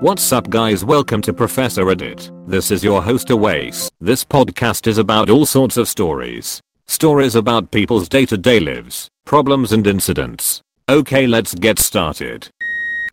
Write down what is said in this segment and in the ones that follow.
What's up guys welcome to Professor Edit. This is your host Awais. This podcast is about all sorts of stories. Stories about people's day-to-day lives, problems and incidents. Okay let's get started.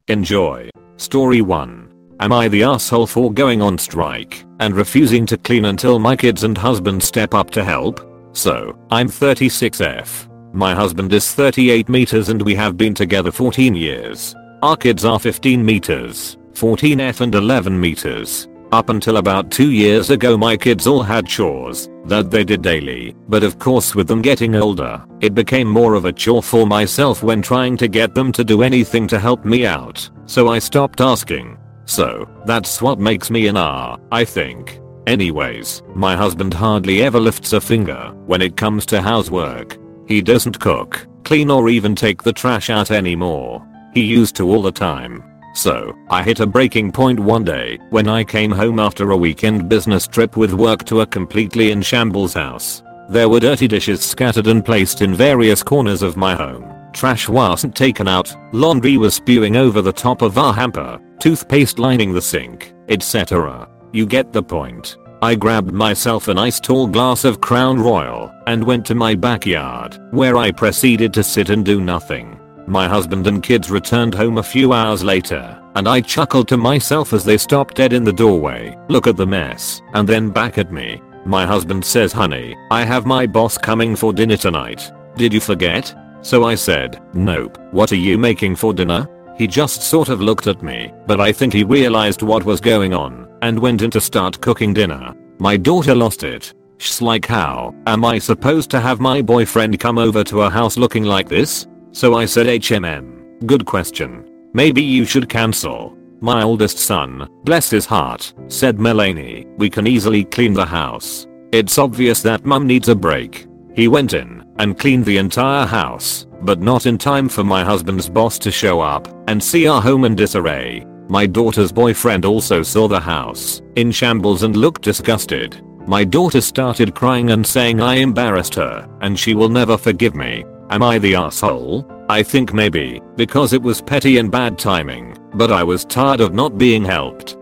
Enjoy. Story 1. Am I the asshole for going on strike and refusing to clean until my kids and husband step up to help? So, I'm 36F. My husband is 38 meters and we have been together 14 years. Our kids are 15 meters. 14F and 11 meters. Up until about 2 years ago my kids all had chores that they did daily, but of course with them getting older, it became more of a chore for myself when trying to get them to do anything to help me out, so I stopped asking. So, that's what makes me an R, I think. Anyways, my husband hardly ever lifts a finger when it comes to housework. He doesn't cook, clean or even take the trash out anymore. He used to all the time. So, I hit a breaking point one day when I came home after a weekend business trip with work to a completely in shambles house. There were dirty dishes scattered and placed in various corners of my home. Trash wasn't taken out, laundry was spewing over the top of our hamper, toothpaste lining the sink, etc. You get the point. I grabbed myself a nice tall glass of Crown Royal and went to my backyard, where I proceeded to sit and do nothing. My husband and kids returned home a few hours later, and I chuckled to myself as they stopped dead in the doorway, look at the mess, and then back at me. My husband says honey, I have my boss coming for dinner tonight. Did you forget? So I said, nope, what are you making for dinner? He just sort of looked at me, but I think he realized what was going on, and went in to start cooking dinner. My daughter lost it. She's like how am I supposed to have my boyfriend come over to a house looking like this? So I said HMM. Good question. Maybe you should cancel. My oldest son, bless his heart, said Melanie, we can easily clean the house. It's obvious that mum needs a break. He went in and cleaned the entire house, but not in time for my husband's boss to show up and see our home in disarray. My daughter's boyfriend also saw the house in shambles and looked disgusted. My daughter started crying and saying I embarrassed her and she will never forgive me. Am I the asshole? I think maybe, because it was petty and bad timing, but I was tired of not being helped.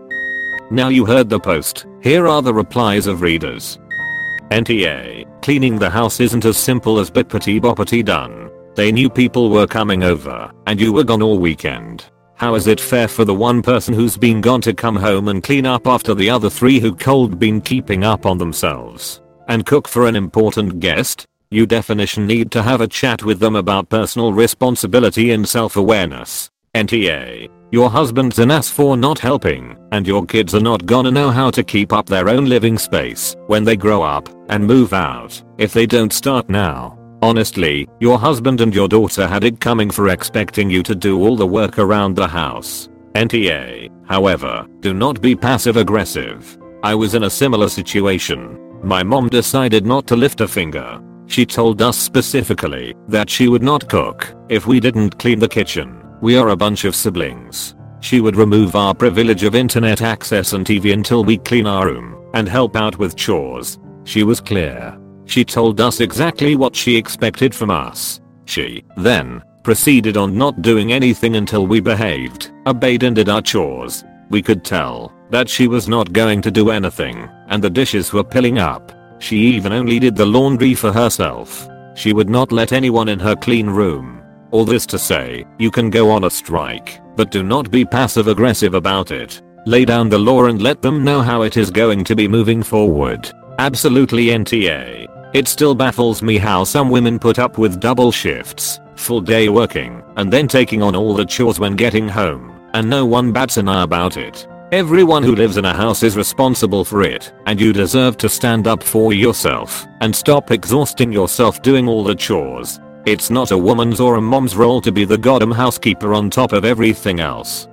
Now you heard the post, here are the replies of readers. NTA, cleaning the house isn't as simple as bippity boppity done. They knew people were coming over, and you were gone all weekend. How is it fair for the one person who's been gone to come home and clean up after the other three who cold been keeping up on themselves? And cook for an important guest? You definition need to have a chat with them about personal responsibility and self-awareness. NTA. Your husband's an ass for not helping, and your kids are not gonna know how to keep up their own living space when they grow up and move out if they don't start now. Honestly, your husband and your daughter had it coming for expecting you to do all the work around the house. NTA. However, do not be passive aggressive. I was in a similar situation. My mom decided not to lift a finger she told us specifically that she would not cook if we didn't clean the kitchen. We are a bunch of siblings. She would remove our privilege of internet access and TV until we clean our room and help out with chores. She was clear. She told us exactly what she expected from us. She, then, proceeded on not doing anything until we behaved, obeyed and did our chores. We could tell that she was not going to do anything, and the dishes were piling up. She even only did the laundry for herself. She would not let anyone in her clean room. All this to say, you can go on a strike, but do not be passive aggressive about it. Lay down the law and let them know how it is going to be moving forward. Absolutely NTA. It still baffles me how some women put up with double shifts, full day working, and then taking on all the chores when getting home, and no one bats an eye about it. Everyone who lives in a house is responsible for it, and you deserve to stand up for yourself and stop exhausting yourself doing all the chores. It's not a woman's or a mom's role to be the goddamn housekeeper on top of everything else.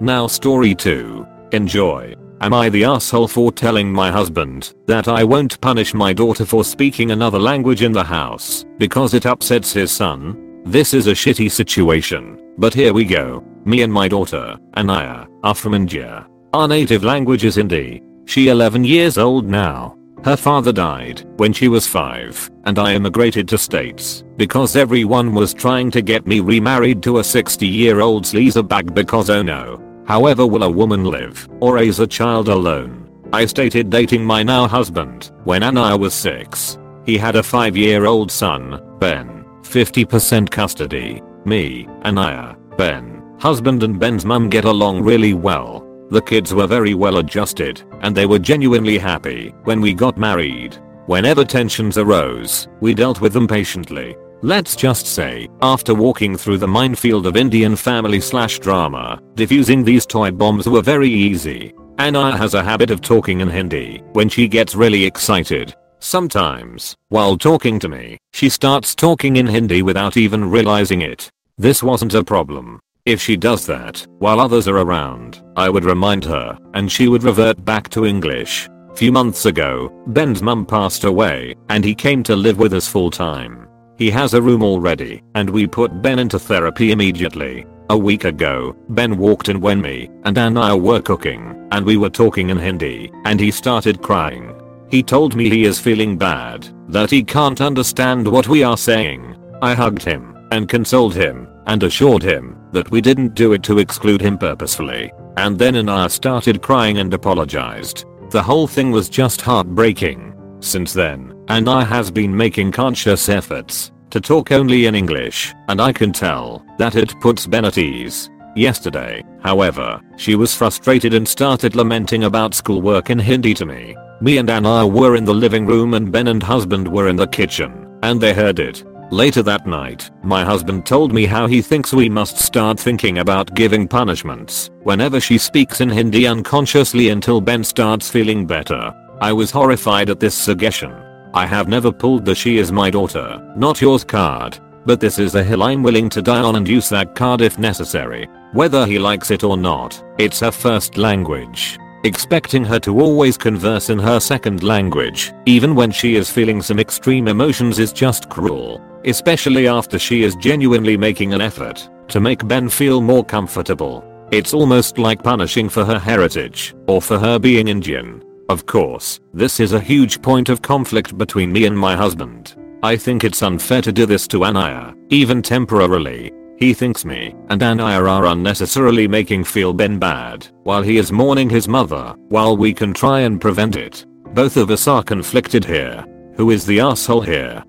Now story 2. Enjoy. Am I the asshole for telling my husband that I won't punish my daughter for speaking another language in the house because it upsets his son? This is a shitty situation, but here we go. Me and my daughter, Anaya, are from India. Our native language is Hindi. She 11 years old now. Her father died when she was 5 and I immigrated to states because everyone was trying to get me remarried to a 60 year old sleazer bag because oh no. However will a woman live or raise a child alone? I stated dating my now husband when Anaya was 6. He had a 5 year old son, Ben, 50% custody. Me, Anaya, Ben, husband and Ben's mum get along really well. The kids were very well adjusted and they were genuinely happy when we got married. Whenever tensions arose, we dealt with them patiently. Let's just say, after walking through the minefield of Indian family slash drama, diffusing these toy bombs were very easy. Anaya has a habit of talking in Hindi when she gets really excited. Sometimes, while talking to me, she starts talking in Hindi without even realizing it. This wasn't a problem. If she does that while others are around, I would remind her and she would revert back to English. Few months ago, Ben's mum passed away and he came to live with us full time. He has a room already and we put Ben into therapy immediately. A week ago, Ben walked in when me and Anna were cooking and we were talking in Hindi and he started crying. He told me he is feeling bad, that he can't understand what we are saying. I hugged him and consoled him and assured him that we didn't do it to exclude him purposefully. And then Anna started crying and apologized. The whole thing was just heartbreaking. Since then, Anna has been making conscious efforts to talk only in English, and I can tell that it puts Ben at ease. Yesterday, however, she was frustrated and started lamenting about schoolwork in Hindi to me. Me and Anna were in the living room and Ben and husband were in the kitchen, and they heard it. Later that night, my husband told me how he thinks we must start thinking about giving punishments whenever she speaks in Hindi unconsciously until Ben starts feeling better. I was horrified at this suggestion. I have never pulled the she is my daughter, not yours card. But this is a hill I'm willing to die on and use that card if necessary. Whether he likes it or not, it's her first language. Expecting her to always converse in her second language, even when she is feeling some extreme emotions is just cruel. Especially after she is genuinely making an effort to make Ben feel more comfortable. It's almost like punishing for her heritage, or for her being Indian. Of course, this is a huge point of conflict between me and my husband. I think it's unfair to do this to Anaya, even temporarily. He thinks me and Anaya are unnecessarily making feel Ben bad while he is mourning his mother, while we can try and prevent it. Both of us are conflicted here. Who is the asshole here?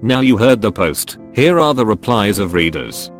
Now you heard the post, here are the replies of readers.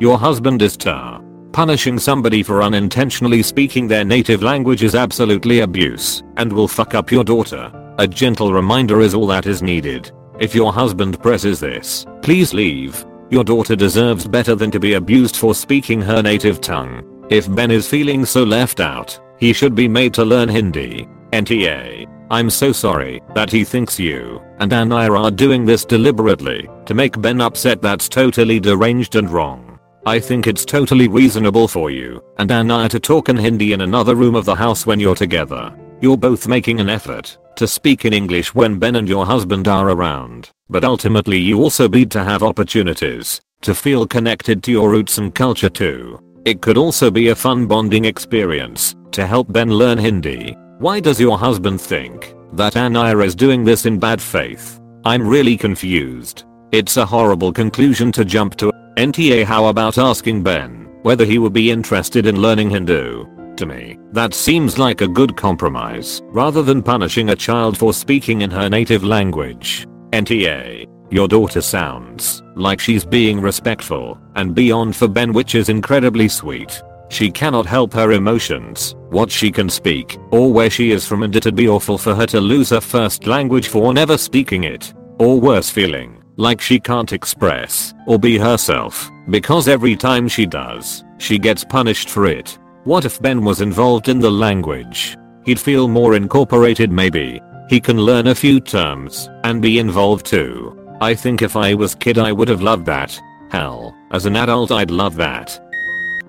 Your husband is tar. Punishing somebody for unintentionally speaking their native language is absolutely abuse and will fuck up your daughter. A gentle reminder is all that is needed. If your husband presses this, please leave. Your daughter deserves better than to be abused for speaking her native tongue. If Ben is feeling so left out, he should be made to learn Hindi. NTA. I'm so sorry that he thinks you and Anaya are doing this deliberately to make Ben upset that's totally deranged and wrong. I think it's totally reasonable for you and Anaya to talk in Hindi in another room of the house when you're together. You're both making an effort to speak in English when Ben and your husband are around, but ultimately you also need to have opportunities to feel connected to your roots and culture too. It could also be a fun bonding experience to help Ben learn Hindi why does your husband think that Anaya is doing this in bad faith? I'm really confused. It's a horrible conclusion to jump to. NTA how about asking Ben whether he would be interested in learning Hindi? To me, that seems like a good compromise rather than punishing a child for speaking in her native language. NTA, your daughter sounds like she's being respectful and beyond for Ben which is incredibly sweet. She cannot help her emotions, what she can speak, or where she is from and it'd be awful for her to lose her first language for never speaking it. Or worse feeling, like she can't express, or be herself, because every time she does, she gets punished for it. What if Ben was involved in the language? He'd feel more incorporated maybe. He can learn a few terms, and be involved too. I think if I was kid I would have loved that. Hell, as an adult I'd love that.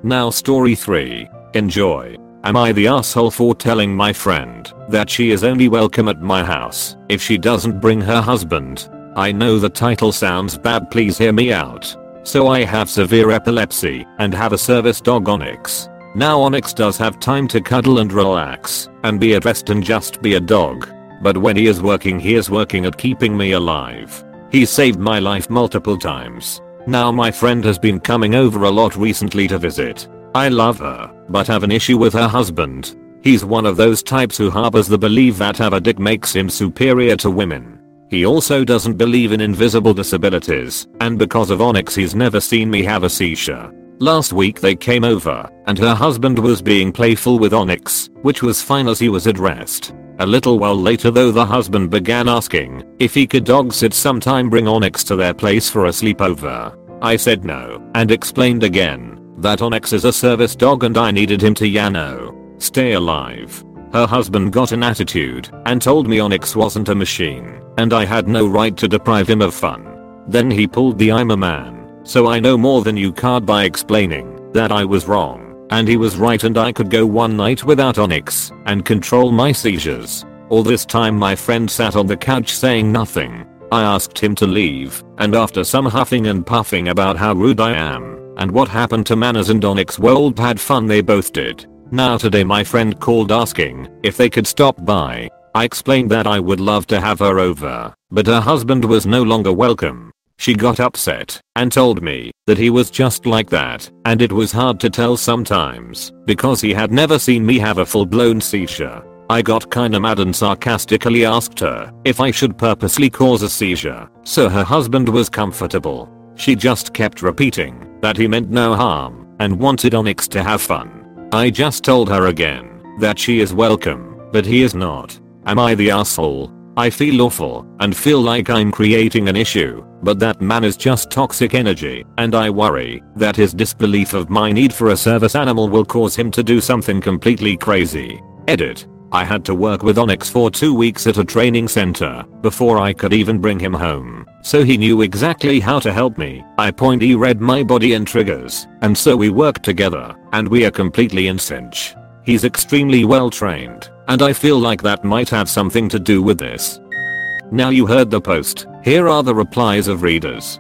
Now story 3. Enjoy. Am I the asshole for telling my friend that she is only welcome at my house if she doesn't bring her husband? I know the title sounds bad please hear me out. So I have severe epilepsy and have a service dog Onyx. Now Onyx does have time to cuddle and relax and be at rest and just be a dog. But when he is working he is working at keeping me alive. He saved my life multiple times now my friend has been coming over a lot recently to visit. I love her, but have an issue with her husband. He's one of those types who harbors the belief that have a dick makes him superior to women. He also doesn't believe in invisible disabilities, and because of Onyx he's never seen me have a seizure. Last week they came over, and her husband was being playful with Onyx, which was fine as he was at rest. A little while later though the husband began asking if he could dog sit sometime bring Onyx to their place for a sleepover. I said no, and explained again that Onyx is a service dog and I needed him to Yano. Stay alive. Her husband got an attitude and told me Onyx wasn't a machine and I had no right to deprive him of fun. Then he pulled the I'm a man, so I know more than you card by explaining that I was wrong and he was right and I could go one night without Onyx and control my seizures. All this time my friend sat on the couch saying nothing. I asked him to leave, and after some huffing and puffing about how rude I am, and what happened to Manners and Onyx World had fun they both did. Now today my friend called asking if they could stop by. I explained that I would love to have her over, but her husband was no longer welcome. She got upset and told me that he was just like that and it was hard to tell sometimes because he had never seen me have a full blown seizure. I got kinda mad and sarcastically asked her if I should purposely cause a seizure so her husband was comfortable. She just kept repeating that he meant no harm and wanted Onyx to have fun. I just told her again that she is welcome, but he is not. Am I the asshole? I feel awful and feel like I'm creating an issue, but that man is just toxic energy and I worry that his disbelief of my need for a service animal will cause him to do something completely crazy. Edit. I had to work with Onyx for two weeks at a training center before I could even bring him home, so he knew exactly how to help me. I point he read my body and triggers, and so we worked together, and we are completely in sync. He's extremely well trained, and I feel like that might have something to do with this. Now you heard the post, here are the replies of readers.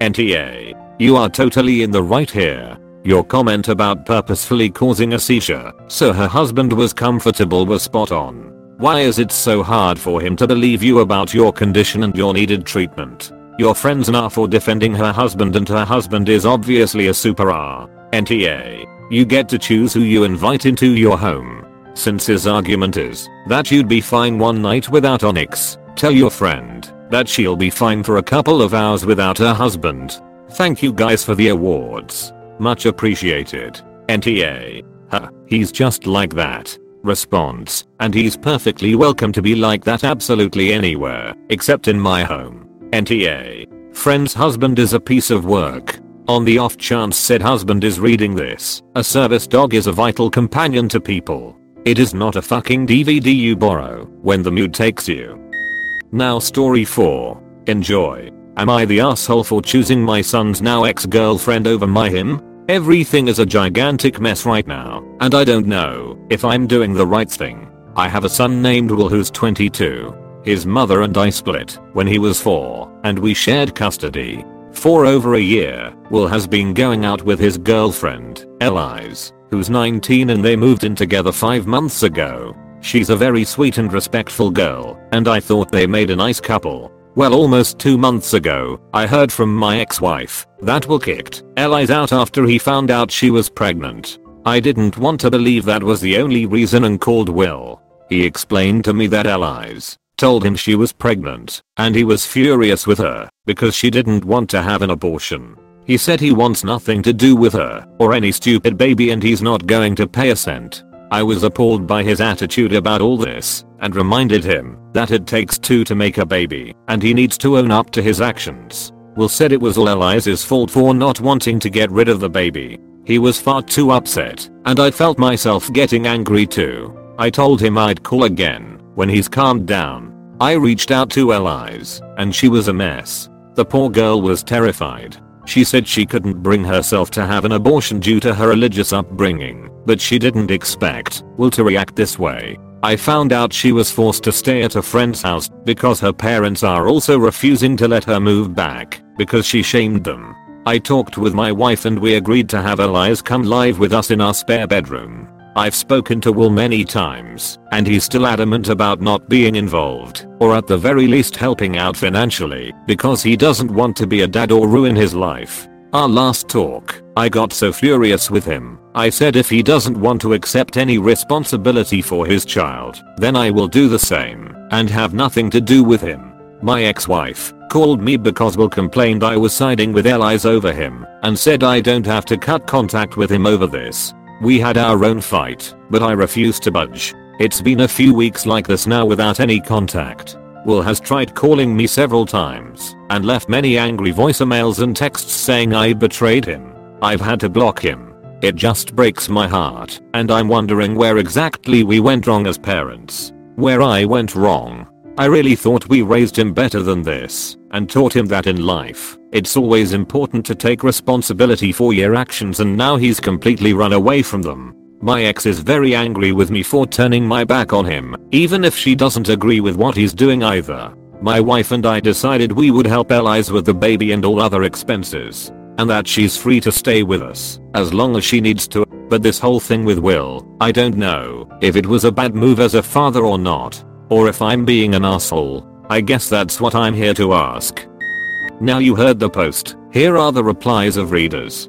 NTA. You are totally in the right here. Your comment about purposefully causing a seizure so her husband was comfortable was spot on. Why is it so hard for him to believe you about your condition and your needed treatment? Your friends are for defending her husband and her husband is obviously a super R. NTA. You get to choose who you invite into your home. Since his argument is that you'd be fine one night without Onyx, tell your friend that she'll be fine for a couple of hours without her husband. Thank you guys for the awards. Much appreciated. NTA. Huh, he's just like that. Response. And he's perfectly welcome to be like that absolutely anywhere, except in my home. NTA. Friend's husband is a piece of work. On the off chance said husband is reading this, a service dog is a vital companion to people. It is not a fucking DVD you borrow when the mood takes you. Now story 4. Enjoy. Am I the asshole for choosing my son's now ex-girlfriend over my him? Everything is a gigantic mess right now, and I don't know if I'm doing the right thing. I have a son named Will who's 22. His mother and I split when he was 4, and we shared custody. For over a year, Will has been going out with his girlfriend, Elise, who's 19 and they moved in together 5 months ago. She's a very sweet and respectful girl, and I thought they made a nice couple. Well almost 2 months ago, I heard from my ex-wife that Will kicked Elise out after he found out she was pregnant. I didn't want to believe that was the only reason and called Will. He explained to me that Elise told him she was pregnant, and he was furious with her because she didn't want to have an abortion. He said he wants nothing to do with her or any stupid baby and he's not going to pay a cent. I was appalled by his attitude about all this and reminded him that it takes two to make a baby and he needs to own up to his actions. Will said it was all Elise's fault for not wanting to get rid of the baby. He was far too upset and I felt myself getting angry too. I told him I'd call again when he's calmed down. I reached out to Elise and she was a mess. The poor girl was terrified. She said she couldn't bring herself to have an abortion due to her religious upbringing, but she didn't expect Will to react this way. I found out she was forced to stay at a friend's house because her parents are also refusing to let her move back because she shamed them. I talked with my wife and we agreed to have Elise come live with us in our spare bedroom. I've spoken to Will many times, and he's still adamant about not being involved, or at the very least helping out financially, because he doesn't want to be a dad or ruin his life. Our last talk, I got so furious with him, I said if he doesn't want to accept any responsibility for his child, then I will do the same and have nothing to do with him. My ex-wife called me because Will complained I was siding with Elise over him and said I don't have to cut contact with him over this. We had our own fight, but I refused to budge. It's been a few weeks like this now without any contact. Will has tried calling me several times and left many angry voicemails and texts saying I betrayed him. I've had to block him it just breaks my heart, and I'm wondering where exactly we went wrong as parents. Where I went wrong. I really thought we raised him better than this, and taught him that in life, it's always important to take responsibility for your actions and now he's completely run away from them. My ex is very angry with me for turning my back on him, even if she doesn't agree with what he's doing either. My wife and I decided we would help Elise with the baby and all other expenses and that she's free to stay with us as long as she needs to. But this whole thing with Will, I don't know if it was a bad move as a father or not, or if I'm being an asshole. I guess that's what I'm here to ask. Now you heard the post, here are the replies of readers.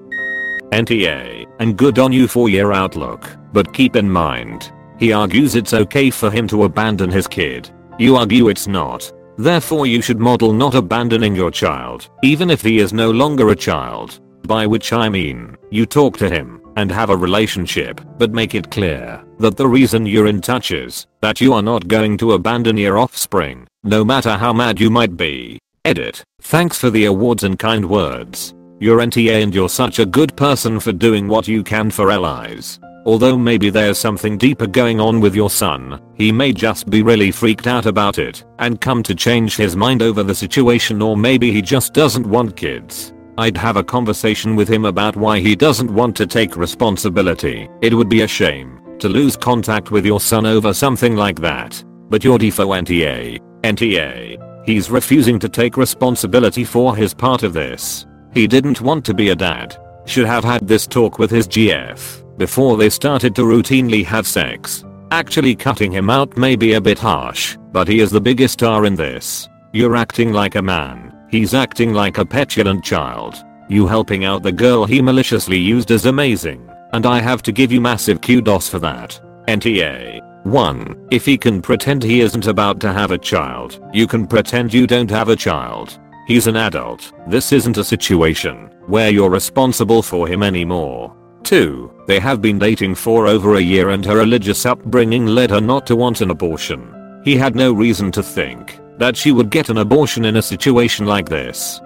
NTA, and good on you for your outlook, but keep in mind, he argues it's okay for him to abandon his kid. You argue it's not. Therefore you should model not abandoning your child, even if he is no longer a child. By which I mean, you talk to him and have a relationship, but make it clear that the reason you're in touch is that you are not going to abandon your offspring, no matter how mad you might be. Edit. Thanks for the awards and kind words. You're NTA and you're such a good person for doing what you can for Elise. Although maybe there's something deeper going on with your son, he may just be really freaked out about it and come to change his mind over the situation or maybe he just doesn't want kids. I'd have a conversation with him about why he doesn't want to take responsibility. It would be a shame to lose contact with your son over something like that. But you're defo NTA. NTA. He's refusing to take responsibility for his part of this. He didn't want to be a dad. Should have had this talk with his GF before they started to routinely have sex. Actually cutting him out may be a bit harsh, but he is the biggest star in this. You're acting like a man, he's acting like a petulant child. You helping out the girl he maliciously used is amazing, and I have to give you massive kudos for that. NTA. 1. If he can pretend he isn't about to have a child, you can pretend you don't have a child. He's an adult, this isn't a situation where you're responsible for him anymore. 2. They have been dating for over a year and her religious upbringing led her not to want an abortion. He had no reason to think that she would get an abortion in a situation like this.